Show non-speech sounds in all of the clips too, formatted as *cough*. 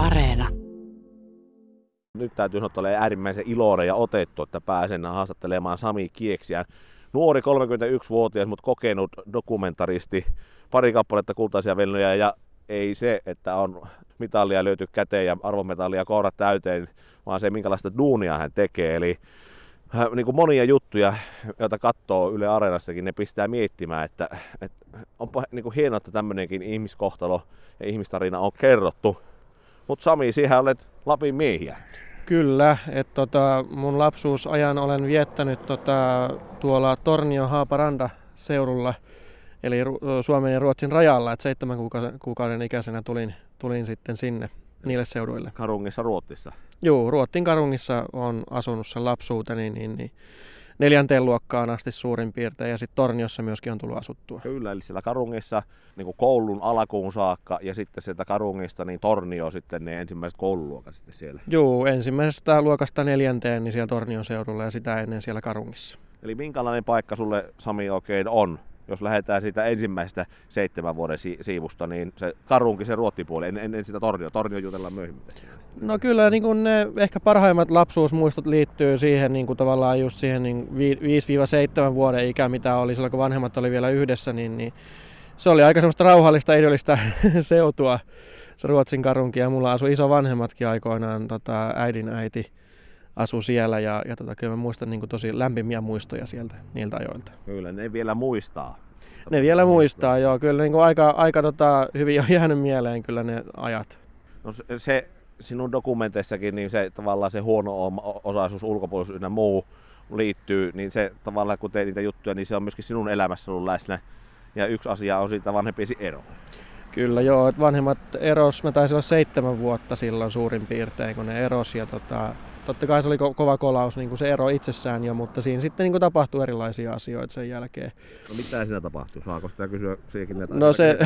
Areena. Nyt täytyy sanoa, että olen äärimmäisen iloinen ja otettu, että pääsen haastattelemaan Sami Kieksiä. Nuori 31-vuotias, mutta kokenut dokumentaristi, pari kappaletta kultaisia vennoja ja ei se, että on mitalia löyty käteen ja arvometallia kourat täyteen, vaan se, minkälaista duunia hän tekee. Eli niin kuin monia juttuja, joita katsoo Yle Areenassakin, ne pistää miettimään, että, että onpa niin kuin hienoa, että tämmöinenkin ihmiskohtalo ja ihmistarina on kerrottu. Mutta Sami, siihen olet Lapin miehiä. Kyllä, että tota, mun lapsuusajan olen viettänyt tota, tuolla Tornio Haaparanda seudulla, eli Suomen ja Ruotsin rajalla, että seitsemän kuukauden, kuukauden ikäisenä tulin, tulin sitten sinne niille seuduille. Karungissa Ruotsissa? Joo, Ruottin Karungissa on asunut sen lapsuuteni, niin, niin neljänteen luokkaan asti suurin piirtein ja sitten Torniossa myöskin on tullut asuttua. Kyllä, eli siellä Karungissa niin kuin koulun alkuun saakka ja sitten sieltä Karungista niin Tornio sitten ne ensimmäiset koululuokat sitten siellä. Joo, ensimmäisestä luokasta neljänteen niin siellä Tornion seudulla ja sitä ennen siellä Karungissa. Eli minkälainen paikka sulle Sami oikein on jos lähdetään siitä ensimmäisestä seitsemän vuoden siivusta, niin se karunkin se ruottipuoli, en, en, en sitä tornio, tornio jutellaan myöhemmin. No kyllä niin kun ne ehkä parhaimmat lapsuusmuistot liittyy siihen niin kuin tavallaan just siihen niin 5-7 vuoden ikä, mitä oli silloin kun vanhemmat oli vielä yhdessä, niin, niin se oli aika semmoista rauhallista, idyllistä *laughs* seutua se Ruotsin karunki. Ja mulla asui iso vanhemmatkin aikoinaan tota, äidin äiti asu siellä ja, ja tota, kyllä mä muistan niin kuin tosi lämpimiä muistoja sieltä niiltä ajoilta. Kyllä, ne vielä muistaa. Ne vielä muistaa, joo. Kyllä niin kuin aika, aika tota, hyvin on jäänyt mieleen kyllä ne ajat. No se, se sinun dokumenteissakin, niin se tavallaan se huono osaisuus, ulkopuolisuus ynnä muu liittyy, niin se tavallaan kun teet niitä juttuja, niin se on myöskin sinun elämässä ollut läsnä. Ja yksi asia on siitä vanhempiesi ero. Kyllä joo, että vanhemmat eros, mä taisin olla seitsemän vuotta silloin suurin piirtein, kun ne eros ja tota, totta kai se oli ko- kova kolaus niin kuin se ero itsessään jo, mutta siinä sitten niin kuin tapahtui erilaisia asioita sen jälkeen. No mitä siinä tapahtui? Saako sitä kysyä siihenkin? No se...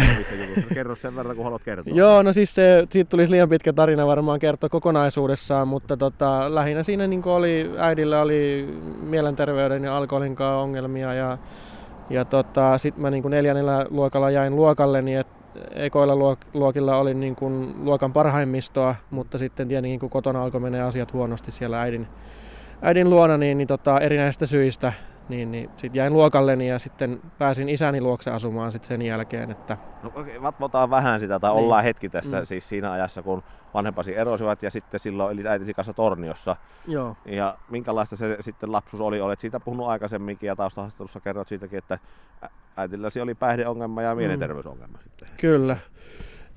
Kerro sen verran, kun haluat kertoa. Joo, no siis se, siitä tulisi liian pitkä tarina varmaan kertoa kokonaisuudessaan, mutta tota, lähinnä siinä niin oli, äidillä oli mielenterveyden ja alkoholin ongelmia ja ja tota, sitten mä niin neljännellä luokalla jäin luokalleni, että ekoilla luokilla olin niin kuin luokan parhaimmistoa, mutta sitten tietenkin kun kotona alkoi mennä asiat huonosti siellä äidin, äidin luona, niin, niin tota, erinäisistä syistä, niin, niin sitten jäin luokalleni ja sitten pääsin isäni luokse asumaan sitten sen jälkeen. Että... No okei, vatvotaan vähän sitä, tai niin. ollaan hetki tässä mm. siis siinä ajassa, kun vanhempasi erosivat ja sitten silloin eli äitisi kanssa Torniossa. Joo. Ja minkälaista se sitten lapsuus oli? Olet siitä puhunut aikaisemminkin ja taustahaastattelussa kerrot siitäkin, että äitilläsi oli päihdeongelma ja mm. mielenterveysongelma mm. sitten. Kyllä.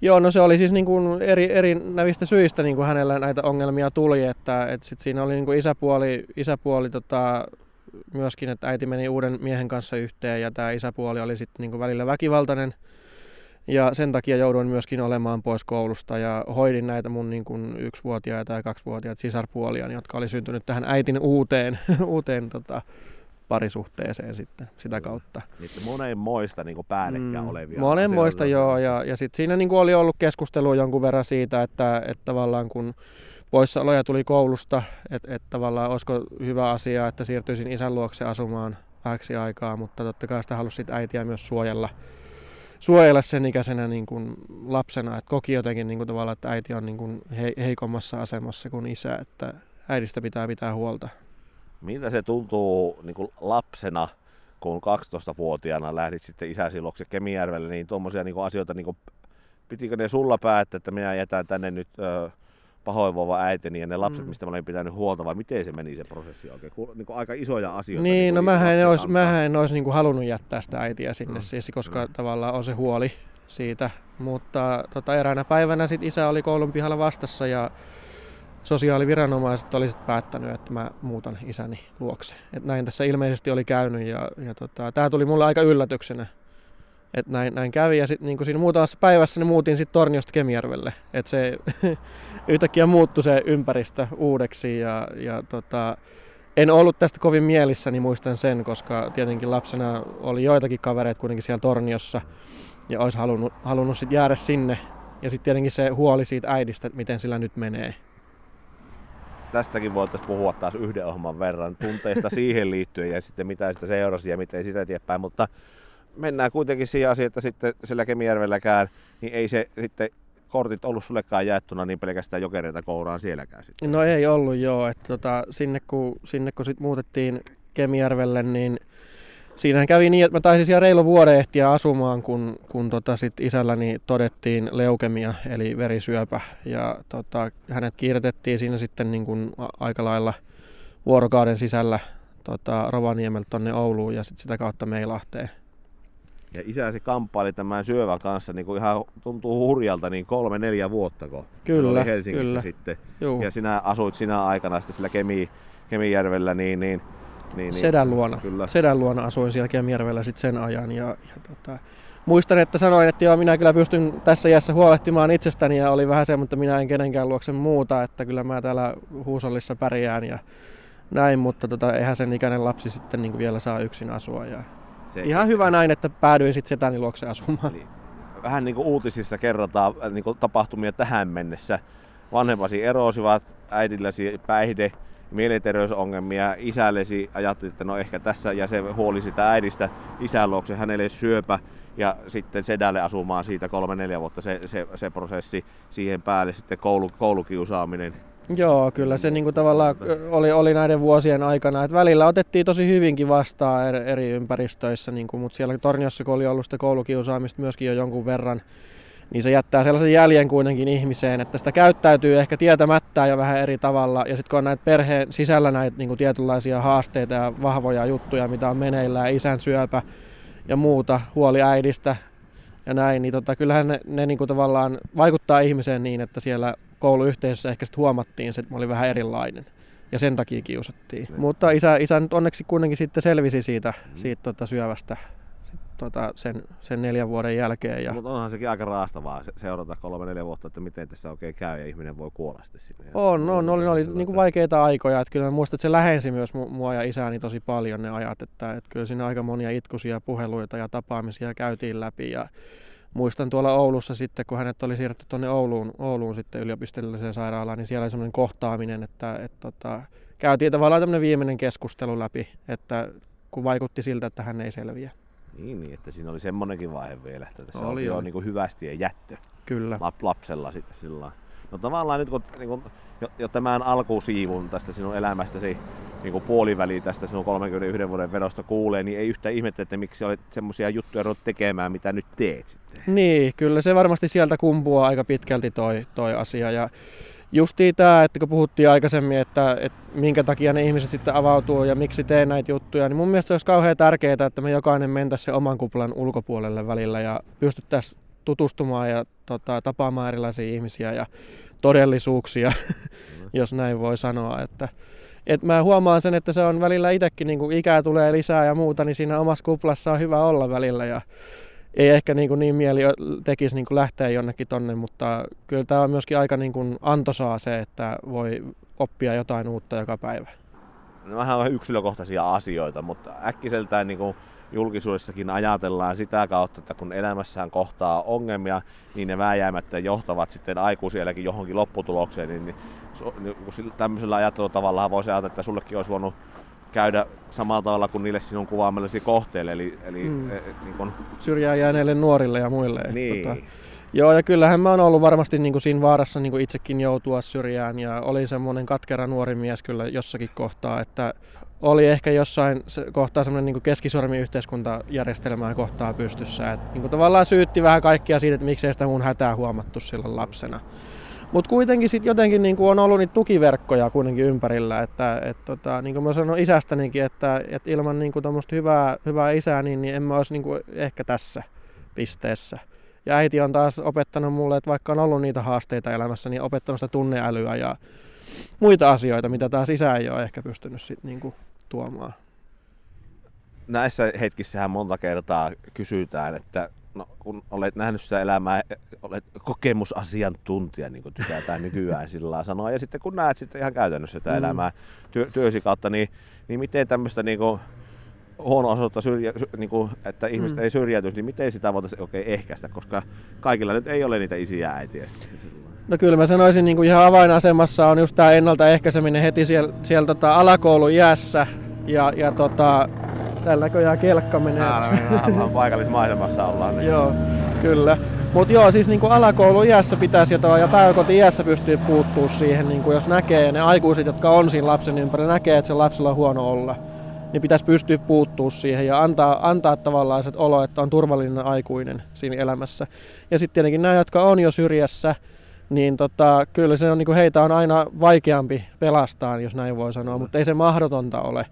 Joo, no se oli siis niin kuin eri, erinävistä syistä niin kuin hänellä näitä ongelmia tuli, että, että sit siinä oli niin kuin isäpuoli, isäpuoli tota, myöskin, että äiti meni uuden miehen kanssa yhteen ja tämä isäpuoli oli sitten niin välillä väkivaltainen – ja sen takia jouduin myöskin olemaan pois koulusta ja hoidin näitä mun niin kuin yksivuotiaita ja kaksivuotiaita sisarpuolia, jotka oli syntynyt tähän äitin uuteen, *laughs* uuteen tota, parisuhteeseen sitten sitä kautta. Niitä monenmoista niin päällekkäin mm, olevia. Monenmoista joo, ja, ja sitten siinä niin kuin oli ollut keskustelua jonkun verran siitä, että, että tavallaan kun poissaoloja tuli koulusta, että, että tavallaan olisiko hyvä asia, että siirtyisin isän luokse asumaan vähäksi aikaa, mutta totta kai sitä halusi äitiä myös suojella suojella sen ikäisenä niin kuin lapsena, että koki jotenkin niin kuin tavallaan, että äiti on niin kuin he, heikommassa asemassa kuin isä, että äidistä pitää pitää huolta. Miltä se tuntuu niin kuin lapsena, kun 12-vuotiaana lähdit sitten isäsi luokse Kemijärvelle, niin tuommoisia niin asioita, niin kuin, pitikö ne sulla päättää, että minä jätän tänne nyt ö, pahoinvoiva äitini ja ne lapset, mm. mistä mä olin pitänyt huolta, vai miten se meni se prosessi oikein? Niin kuin aika isoja asioita. Niin, niin no mähän en, olisi, mähän en olisi niin kuin halunnut jättää sitä äitiä sinne, mm. siis, koska mm. tavallaan on se huoli siitä. Mutta tota, eräänä päivänä sit isä oli koulun pihalla vastassa ja sosiaaliviranomaiset olisivat päättänyt, että mä muutan isäni luokse. Et näin tässä ilmeisesti oli käynyt ja, ja tota, tämä tuli mulle aika yllätyksenä et näin, näin kävi ja sitten niin siinä muutamassa päivässä niin muutin sitten Torniosta Kemijärvelle. Et se *laughs* yhtäkkiä muuttui se ympäristö uudeksi ja, ja tota, en ollut tästä kovin mielissäni, niin muistan sen, koska tietenkin lapsena oli joitakin kavereita kuitenkin siellä Torniossa ja olisi halunnut, halunnut sit jäädä sinne. Ja sitten tietenkin se huoli siitä äidistä, että miten sillä nyt menee. Tästäkin voitaisiin puhua taas yhden ohjelman verran tunteista siihen liittyen ja sitten mitä sitä seurasi ja miten sitä eteenpäin, mutta mennään kuitenkin siihen asiaan, että sitten sillä Kemijärvelläkään, niin ei se sitten kortit ollut sullekaan jaettuna niin pelkästään jokereita kouraan sielläkään sitten? No ei ollut joo, että tota, sinne kun, sinne kun sit muutettiin Kemijärvelle, niin siinähän kävi niin, että mä taisin siellä reilu vuoden ehtiä asumaan, kun, kun tota sit isälläni todettiin leukemia, eli verisyöpä. Ja tota, hänet kiiretettiin siinä sitten niin kuin aika lailla vuorokauden sisällä tota, Rovaniemeltä tonne Ouluun ja sitten sitä kautta Meilahteen. Ja isäsi kamppaili tämän syövän kanssa niin kuin ihan tuntuu hurjalta niin kolme neljä vuotta, kun kyllä, oli Helsingissä kyllä. sitten. Juu. Ja sinä asuit sinä aikana sitten sillä Kemi, Kemijärvellä, niin, niin, niin, niin Sedän luona. Kyllä. Sedän luona asuin siellä Kemijärvellä sitten sen ajan. Ja, ja tota, muistan, että sanoin, että joo, minä kyllä pystyn tässä iässä huolehtimaan itsestäni ja oli vähän se, mutta minä en kenenkään luokse muuta, että kyllä mä täällä huusollissa pärjään ja näin, mutta tota, eihän sen ikäinen lapsi sitten niin vielä saa yksin asua. Ja Se, ihan hyvä näin, että päädyin sitten setäni luokse asumaan. Eli vähän niin kuin uutisissa kerrotaan äh, niin kuin tapahtumia tähän mennessä. Vanhempasi erosivat, äidilläsi päihde, mielenterveysongelmia, isällesi ajattelit, että no ehkä tässä ja se huoli sitä äidistä isän luokse, hänelle syöpä ja sitten sedälle asumaan siitä kolme-neljä vuotta se, se, se, prosessi siihen päälle sitten koulu, koulukiusaaminen. Joo, kyllä se niinku tavallaan oli, oli näiden vuosien aikana, että välillä otettiin tosi hyvinkin vastaan eri, eri ympäristöissä, niinku, mutta siellä Torniossa kun oli ollut sitä koulukiusaamista myöskin jo jonkun verran, niin se jättää sellaisen jäljen kuitenkin ihmiseen, että sitä käyttäytyy ehkä tietämättä ja vähän eri tavalla. Ja sitten kun on näitä perheen sisällä näitä niin kuin tietynlaisia haasteita ja vahvoja juttuja, mitä on meneillään, isän syöpä ja muuta, huoli äidistä ja näin, niin tota, kyllähän ne, ne niin kuin tavallaan vaikuttaa ihmiseen niin, että siellä kouluyhteisössä ehkä sitten huomattiin se, että mä olin vähän erilainen. Ja sen takia kiusattiin. Ne. Mutta isä, isä nyt onneksi kuitenkin sitten selvisi siitä, siitä tota, syövästä tota, sen, sen neljän vuoden jälkeen. Ja... Mutta onhan sekin aika raastavaa se- seurata kolme-neljä vuotta, että miten tässä oikein käy ja ihminen voi kuolla sitten sinne. On, on, oli, oli Sillä niin kuin vaikeita aikoja. Että kyllä mä muistan, että se lähensi myös mu- mua ja isääni tosi paljon ne ajat. Että, että kyllä siinä aika monia itkuisia puheluita ja tapaamisia käytiin läpi. Ja muistan tuolla Oulussa sitten, kun hänet oli siirretty tuonne Ouluun, Ouluun sitten yliopistolliseen sairaalaan, niin siellä oli semmoinen kohtaaminen, että, että tota, käytiin tavallaan tämmöinen viimeinen keskustelu läpi, että kun vaikutti siltä, että hän ei selviä. Niin, niin, että siinä oli semmonenkin vaihe vielä, että tässä Oli, oli, jo niin kuin hyvästien jättö Kyllä. lap, lapsella sitten sillä. No tavallaan nyt kun niin kuin, jo, jo, tämän alkusiivun tästä sinun elämästäsi niin kuin puoliväli tästä sinun 31 vuoden verosta kuulee, niin ei yhtä ihmettä, että miksi olet semmoisia juttuja ruvennut tekemään, mitä nyt teet sitten. Niin, kyllä se varmasti sieltä kumpuaa aika pitkälti toi, toi asia. Ja justiin tämä, että kun puhuttiin aikaisemmin, että, että minkä takia ne ihmiset sitten avautuu ja miksi teen näitä juttuja, niin mun mielestä se olisi kauhean tärkeää, että me jokainen mentäisiin se oman kuplan ulkopuolelle välillä ja pystyttäisiin tutustumaan ja tota, tapaamaan erilaisia ihmisiä ja todellisuuksia, *laughs* jos näin voi sanoa. Että, et mä huomaan sen, että se on välillä itsekin, niin kun ikää tulee lisää ja muuta, niin siinä omassa kuplassa on hyvä olla välillä ja ei ehkä niin, kuin niin mieli tekisi niin kuin lähteä jonnekin tonne, mutta kyllä tämä on myöskin aika niin kuin antoisaa se, että voi oppia jotain uutta joka päivä. No, vähän on yksilökohtaisia asioita, mutta äkkiseltään niin kuin julkisuudessakin ajatellaan sitä kautta, että kun elämässään kohtaa ongelmia, niin ne vääjäämättä johtavat sitten aikuisielläkin johonkin lopputulokseen, niin, niin niin tämmöisellä ajattelutavalla voisi ajatella, että sullekin olisi voinut käydä samalla tavalla kuin niille sinun kuvaamillesi kohteille, eli, eli Mm. mm. niin kuin, Syrjään jääneille nuorille ja muille. niin, Tota, joo, ja kyllähän mä oon ollut varmasti niin kuin siinä vaarassa niin kuin itsekin joutua syrjään ja olin semmoinen katkera nuori mies kyllä jossakin kohtaa, että oli ehkä jossain kohtaa semmoinen niin keskisormi yhteiskuntajärjestelmää kohtaa pystyssä. Et, niin kuin tavallaan syytti vähän kaikkia siitä, että miksei sitä mun hätää huomattu silloin lapsena. Mutta kuitenkin sitten jotenkin niin on ollut niitä tukiverkkoja kuitenkin ympärillä, että et, tota, niin kuin mä sanoin isästänikin, että et ilman niin tuommoista hyvää, hyvää isää, niin, niin en mä olisi niin kuin ehkä tässä pisteessä. Ja äiti on taas opettanut mulle, että vaikka on ollut niitä haasteita elämässä, niin opettanut sitä tunneälyä ja muita asioita, mitä taas isä ei ole ehkä pystynyt sit niinku tuomaan. näissä hetkissähän monta kertaa kysytään, että no, kun olet nähnyt sitä elämää, olet kokemusasiantuntija, niin kuin tykätään nykyään sillä sanoa, ja sitten kun näet sitten ihan käytännössä sitä Mm. elämää työ, työsi kautta, niin, niin miten tämmöistä niin kuin, huono osoitta, syrjä, sy- niin kuin, että ihmiset Mm. ei syrjäytyisi, niin miten sitä voitaisiin oikein ehkäistä, koska kaikilla nyt ei ole niitä isiä ja äitiä. No kyllä mä sanoisin niin kuin ihan avainasemassa on just tämä ennaltaehkäiseminen heti siellä, siellä tota alakoulun iässä. Ja, ja tota, tällä näköjään kelkka menee. Täällä mennään, ollaan paikallismaisemassa ollaan. Niin. Joo, kyllä. Mutta joo, siis niin alakoulu iässä pitäisi jotain ja päiväkoti iässä pystyy puuttuu siihen, niin kuin jos näkee ne aikuiset, jotka on siinä lapsen ympärillä, näkee, että se lapsella on huono olla, niin pitäisi pystyä puuttuu siihen ja antaa, antaa tavallaan se olo, että on turvallinen aikuinen siinä elämässä. Ja sitten tietenkin nämä, jotka on jo syrjässä, niin tota, kyllä se on, niin kuin heitä on aina vaikeampi pelastaa, jos näin voi sanoa, mutta ei se mahdotonta ole.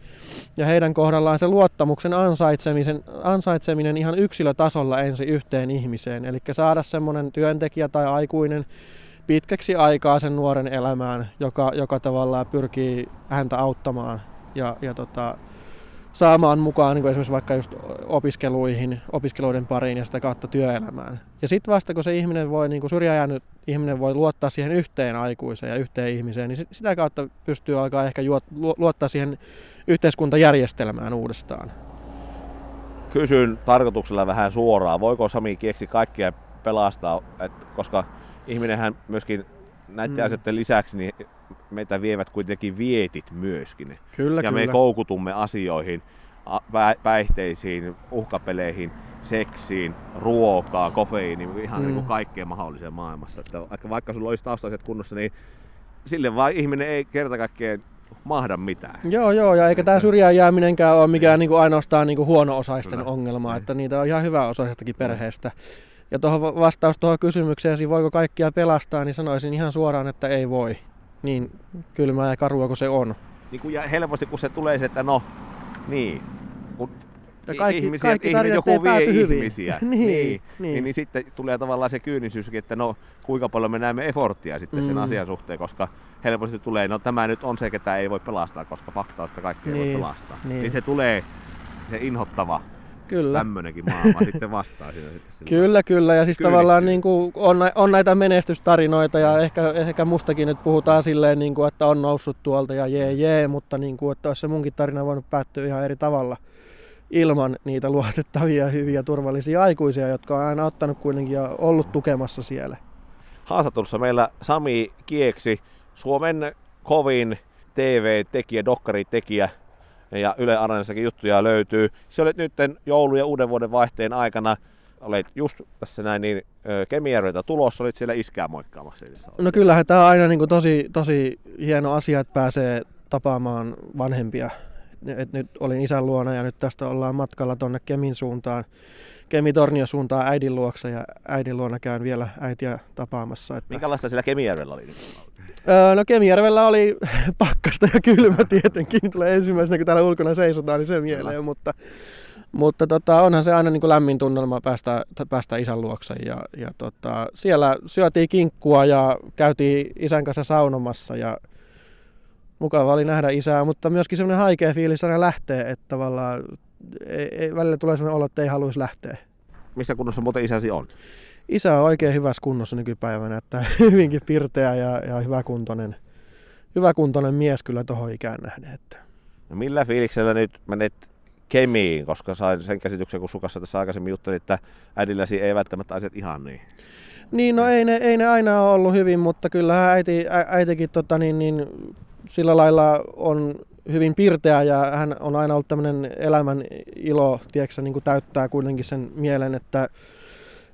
Ja heidän kohdallaan se luottamuksen ansaitsemisen, ansaitseminen ihan yksilötasolla ensin yhteen ihmiseen, eli saada semmoinen työntekijä tai aikuinen pitkäksi aikaa sen nuoren elämään, joka, joka tavallaan pyrkii häntä auttamaan ja, ja tota, saamaan mukaan niin kuin esimerkiksi vaikka just opiskeluihin, opiskeluiden pariin ja sitä kautta työelämään. Ja sitten vasta kun se ihminen voi, niin kuin syrjäjäänyt ihminen voi luottaa siihen yhteen aikuiseen ja yhteen ihmiseen, niin sitä kautta pystyy alkaa ehkä luottaa siihen yhteiskuntajärjestelmään uudestaan. Kysyn tarkoituksella vähän suoraan, voiko Sami Kieksi kaikkia pelastaa, Et koska ihminenhän myöskin näiden mm. asioiden lisäksi niin meitä vievät kuitenkin vietit myöskin. Kyllä, ja kyllä. me koukutumme asioihin, päihteisiin, uhkapeleihin, seksiin, ruokaan, kofeiiniin, ihan mm. niin kuin kaikkeen mahdolliseen maailmassa. Että vaikka sulla olisi taustaiset kunnossa, niin sille vaan ihminen ei kerta kaikkeen mahda mitään. Joo, joo, ja eikä tämä syrjään jääminenkään ole mikään niin kuin ainoastaan niin kuin huono-osaisten Kyllä. ongelma, niin. että niitä on ihan hyvä osaisestakin perheestä. Ja tuohon vastaus tuohon kysymykseen, voiko kaikkia pelastaa, niin sanoisin ihan suoraan, että ei voi niin kylmää ja karua kuin se on. Niin kuin, ja helposti kun se tulee se, että no, niin, kun ja kaikki, ihmisiä, kaikki ihmisiä, joku vie hyvin. ihmisiä, *laughs* niin, niin, niin. Niin, niin, sitten tulee tavallaan se kyynisyys, että no kuinka paljon me näemme eforttia sitten mm. sen asian suhteen, koska helposti tulee, no tämä nyt on se, ketä ei voi pelastaa, koska fakta on, että kaikki niin, ei voi niin, pelastaa. Niin. niin se tulee se inhottava Kyllä. tämmöinenkin maailma *laughs* sitten vastaa siinä. Sitten kyllä, kyllä. Ja siis tavallaan niin kuin on, on näitä menestystarinoita ja ehkä, ehkä mustakin nyt puhutaan silleen, niin kuin, että on noussut tuolta ja jee jee, mutta niin kuin, että olisi se munkin tarina voinut päättyä ihan eri tavalla ilman niitä luotettavia, hyviä, turvallisia aikuisia, jotka on aina ottanut kuitenkin ja ollut tukemassa siellä. Haastattelussa meillä Sami Kieksi, Suomen kovin TV-tekijä, dokkaritekijä, ja Yle Areenassakin juttuja löytyy. Se olet nyt joulu- ja uuden vuoden vaihteen aikana, olet just tässä näin niin Kemijärveltä tulossa, olit siellä iskää moikkaamassa. No kyllähän tämä on aina niin kuin tosi, tosi hieno asia, että pääsee tapaamaan vanhempia. Et nyt olin isän luona ja nyt tästä ollaan matkalla tuonne Kemin suuntaan, Kemi-Tornion suuntaan äidin luokse ja äidin luona käyn vielä äitiä tapaamassa. Että... Minkälaista siellä Kemijärvellä oli? Öö, no Kemijärvellä oli *laughs* pakkasta ja kylmä tietenkin. Tulee ensimmäisenä, kun täällä ulkona seisotaan, niin se mieleen. Mutta, mutta tota, onhan se aina niin kuin lämmin tunnelma päästä, päästä isän luokse. Ja, ja tota, siellä syötiin kinkkua ja käytiin isän kanssa saunomassa. Ja mukava oli nähdä isää, mutta myöskin semmoinen haikea fiilis aina lähtee, että tavallaan ei, ei, välillä tulee semmoinen olo, että ei haluaisi lähteä. Missä kunnossa muuten isäsi on? Isä on oikein hyvässä kunnossa nykypäivänä, että *laughs* hyvinkin pirteä ja, ja hyväkuntoinen, hyväkuntoinen mies kyllä tuohon ikään nähden. Että. No millä fiiliksellä nyt menet Kemiin, koska sain sen käsityksen, kun sukassa tässä aikaisemmin juttelin, että äidilläsi ei välttämättä asiat ihan niin. Niin, no ei ne, ei ne aina ole ollut hyvin, mutta kyllä äiti, ä, äitikin tota, niin, niin, sillä lailla on hyvin pirteä ja hän on aina ollut tämmöinen elämän ilo, tiedätkö, niin kuin täyttää kuitenkin sen mielen, että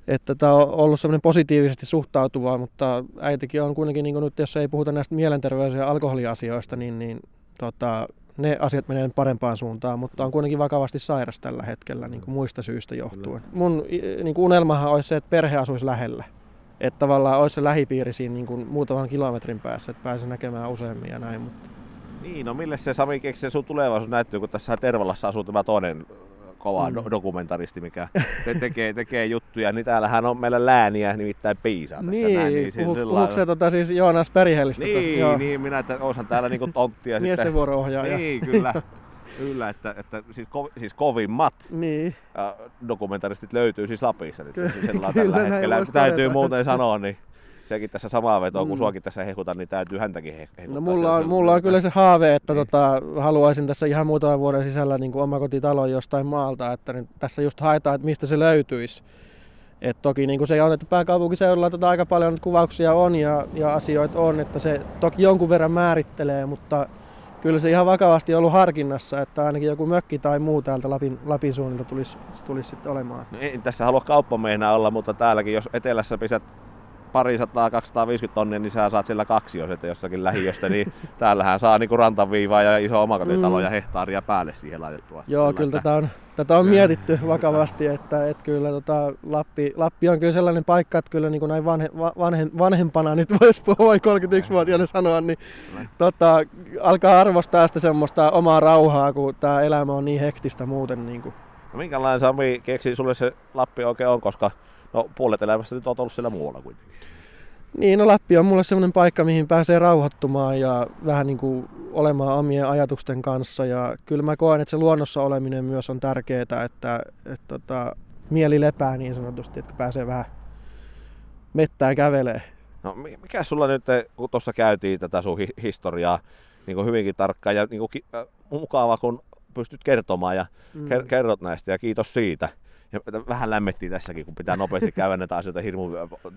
että tämä on ollut semmoinen positiivisesti suhtautuvaa, mutta äitikin on kuitenkin, niin nyt jos ei puhuta näistä mielenterveys- ja alkoholiasioista, niin, niin tota, ne asiat menee parempaan suuntaan, mutta on kuitenkin vakavasti sairas tällä hetkellä niin kuin muista syistä johtuen. Mun niin kuin unelmahan olisi se, että perhe asuisi lähellä. Että tavallaan olisi se lähipiiri siinä niin kuin muutaman kilometrin päässä, että pääsisi näkemään useammin ja näin. Mutta... Niin, no mille se Sami keksi sun tulevaisuus näyttyy, kun tässä Tervalassa asuu tämä toinen kova mm. dokumentaristi, mikä te- tekee, tekee juttuja, niin täällähän on meillä lääniä nimittäin piisaa niin, näin. Niin, puhut, puhutko se tota, siis Joonas Perihellistä? Niin, joo. niin, minä, että osan täällä niinku tonttia. *laughs* Miesten vuoro-ohjaaja. Niin, kyllä. *laughs* Kyllä, että, että siis, ko, siis kovimmat niin. dokumentaristit löytyy siis Lapissa nyt. Ky- siis kyllä, tällä hetkellä. Täytyy muuten sanoa, niin sekin tässä samaa vetoa, kun mm. suakin tässä hehkutan, niin täytyy häntäkin hehkuttaa. No mulla on, mulla on kyllä se haave, että niin. tota, haluaisin tässä ihan muutaman vuoden sisällä niin kuin omakotitalon jostain maalta, että nyt tässä just haetaan, että mistä se löytyisi. Et toki niin kuin se on, että pääkaupunkiseudulla tota aika paljon kuvauksia on ja, ja asioita on, että se toki jonkun verran määrittelee, mutta kyllä se ihan vakavasti ollut harkinnassa, että ainakin joku mökki tai muu täältä Lapin, Lapin suunnilta tulisi, tulisi sitten olemaan. No ei tässä halua kauppamiehenä olla, mutta täälläkin jos etelässä pistät pari sataa, 250 tonnia, niin sä saat sillä kaksi, jos et jossakin lähiöstä, niin *laughs* täällähän saa niinku rantaviivaa ja iso omakotitalo mm. ja hehtaaria päälle siihen laitettua. Joo, kyllä, kyllä tätä on, tätä on *laughs* mietitty vakavasti, että, että kyllä tota, Lappi, Lappi on kyllä sellainen paikka, että kyllä niin kuin näin vanhe, vanhe, vanhempana nyt *laughs* voisi puhua 31-vuotiaana sanoa, niin tota, alkaa arvostaa sitä semmoista omaa rauhaa, kun tämä elämä on niin hektistä muuten. Niin kuin. No minkälainen Sami keksi sulle se Lappi oikein on, koska No puolet elämästä nyt on ollut siellä muualla kuitenkin. Niin, no Lappi on mulle semmoinen paikka, mihin pääsee rauhoittumaan ja vähän niin kuin olemaan omien ajatusten kanssa. Ja kyllä mä koen, että se luonnossa oleminen myös on tärkeää, että, että, että tota, mieli lepää niin sanotusti, että pääsee vähän mettään kävelee. No mikä sulla nyt, kun tuossa käytiin tätä sun historiaa niin kuin hyvinkin tarkkaan ja niin kuin, äh, mukava, kun pystyt kertomaan ja mm. kerrot näistä ja kiitos siitä ja vähän lämmettiin tässäkin, kun pitää nopeasti *laughs* käydä näitä asioita hirmu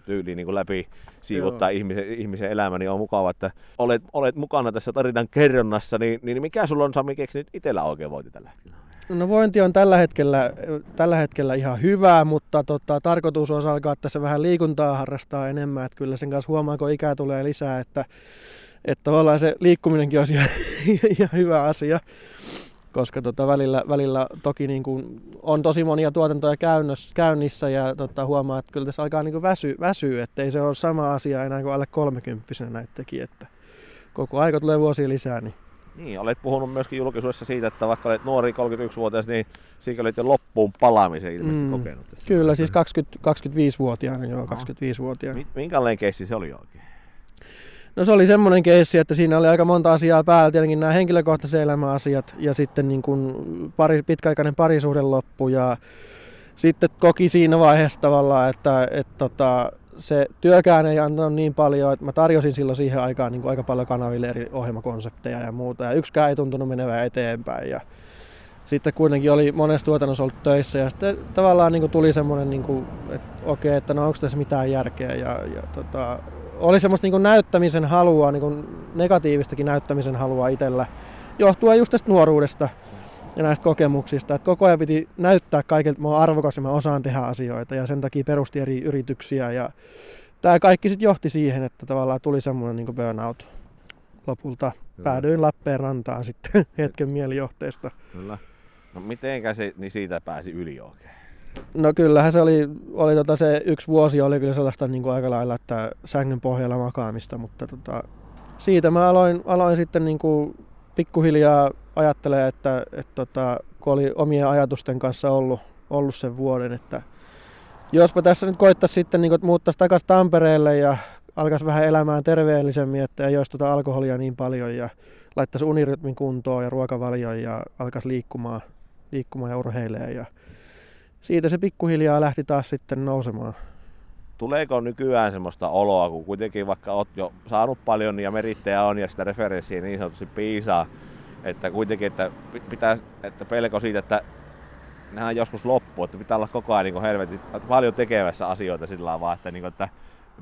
tyyliin niin kuin läpi siivottaa ihmisen, ihmisen elämä, niin on mukava, että olet, olet mukana tässä tarinan kerronnassa, niin, niin mikä sulla on Sami keksinyt itsellä oikein vointi tällä hetkellä? No vointi on tällä hetkellä, tällä hetkellä ihan hyvää, mutta tota, tarkoitus on alkaa tässä vähän liikuntaa harrastaa enemmän, että kyllä sen kanssa huomaa, kun ikää tulee lisää, että, että tavallaan se liikkuminenkin ihan, *laughs* ihan hyvä asia koska tota välillä, välillä toki niin kuin on tosi monia tuotantoja käynnössä, käynnissä ja tota huomaa, että kyllä tässä alkaa niin väsyä, väsyä että ei se ole sama asia enää kuin alle 30 näitä teki, että koko aika tulee vuosia lisää. Niin. Niin, olet puhunut myöskin julkisuudessa siitä, että vaikka olet nuori 31-vuotias, niin siinä olet jo loppuun palaamisen ilmeisesti mm, kokenut. Kyllä, siis 20, 25-vuotiaana, joo, 25-vuotiaana. Minkälainen keissi se oli oikein? No se oli semmoinen keissi, että siinä oli aika monta asiaa päällä, tietenkin nämä henkilökohtaisen elämän asiat ja sitten niin kuin pari, pitkäaikainen parisuhde loppu ja sitten koki siinä vaiheessa tavallaan, että, että tota, se työkään ei antanut niin paljon, että mä tarjosin silloin siihen aikaan niin kuin aika paljon kanaville eri ohjelmakonsepteja ja muuta. Ja yksikään ei tuntunut menevän eteenpäin. Ja sitten kuitenkin oli monessa tuotannossa ollut töissä ja sitten tavallaan niin kuin tuli semmoinen, niin kuin, että okei, että no onko tässä mitään järkeä? Ja, ja tota, oli semmoista niin näyttämisen halua, niin negatiivistakin näyttämisen halua itsellä, johtuen just tästä nuoruudesta ja näistä kokemuksista. Että koko ajan piti näyttää kaikilta, että mä oon arvokas ja mä osaan tehdä asioita ja sen takia perusti eri yrityksiä ja tämä kaikki sitten johti siihen, että tavallaan tuli semmoinen niin burnout lopulta. Kyllä. Päädyin Lappeenrantaan sitten hetken mielijohteesta. Kyllä. No mitenkä se, niin siitä pääsi yli oikein? No kyllähän se oli, oli tota se yksi vuosi oli kyllä sellaista niin kuin aika lailla, että sängyn pohjalla makaamista, mutta tota, siitä mä aloin, aloin sitten niin kuin pikkuhiljaa ajattelemaan, että, että tota, kun oli omien ajatusten kanssa ollut, ollut sen vuoden, että jospa tässä nyt koittaisi sitten niin muuttaisi takaisin Tampereelle ja alkaisi vähän elämään terveellisemmin, että ei olisi tuota alkoholia niin paljon ja laittaisi unirytmin kuntoon ja ruokavalioon ja alkaisi liikkumaan, liikkumaan ja urheilemaan. Ja siitä se pikkuhiljaa lähti taas sitten nousemaan. Tuleeko nykyään semmoista oloa, kun kuitenkin vaikka olet jo saanut paljon ja merittäjä on ja sitä referenssiä niin sanotusti piisaa, että kuitenkin, että pitää, että pelko siitä, että nämä joskus loppuu, että pitää olla koko ajan niin helvetin paljon tekevässä asioita sillä vaan, että, niin kuin, että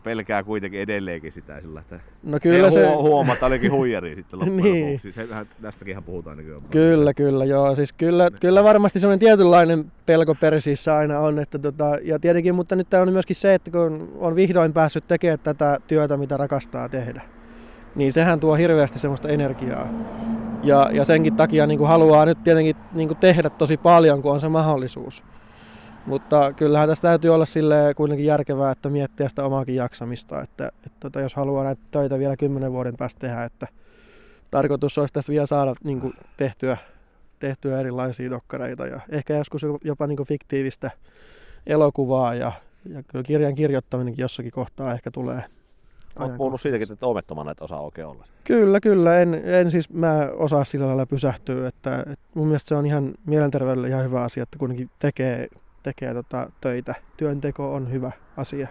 pelkää kuitenkin edelleenkin sitä sillä, että no kyllä se... huomaa, että olikin huijari sitten *laughs* loppujen niin. lopuksi. Sehän, tästäkin puhutaan nykyään. Kyllä, kyllä, joo. Siis kyllä, kyllä varmasti semmoinen tietynlainen pelko persiissä aina on. Että tota, ja tietenkin, mutta nyt on myöskin se, että kun on vihdoin päässyt tekemään tätä työtä, mitä rakastaa tehdä, niin sehän tuo hirveästi semmoista energiaa. Ja, ja senkin takia niin kuin haluaa nyt tietenkin niin kuin tehdä tosi paljon, kun on se mahdollisuus. Mutta kyllähän tässä täytyy olla sille kuitenkin järkevää, että miettiä sitä omaakin jaksamista, että, että, että jos haluaa näitä töitä vielä kymmenen vuoden päästä tehdä, että tarkoitus olisi tässä vielä saada niin kuin, tehtyä, tehtyä erilaisia dokkareita ja ehkä joskus jopa niin kuin, fiktiivistä elokuvaa ja, ja kyllä kirjan kirjoittaminenkin jossakin kohtaa ehkä tulee. Olet puhunut siitäkin, että omettomana et osaa oikein olla. Kyllä, kyllä. En, en siis mä osaa sillä lailla pysähtyä. Että, että mun mielestä se on ihan mielenterveydelle ihan hyvä asia, että kuitenkin tekee tekee tota töitä. Työnteko on hyvä asia.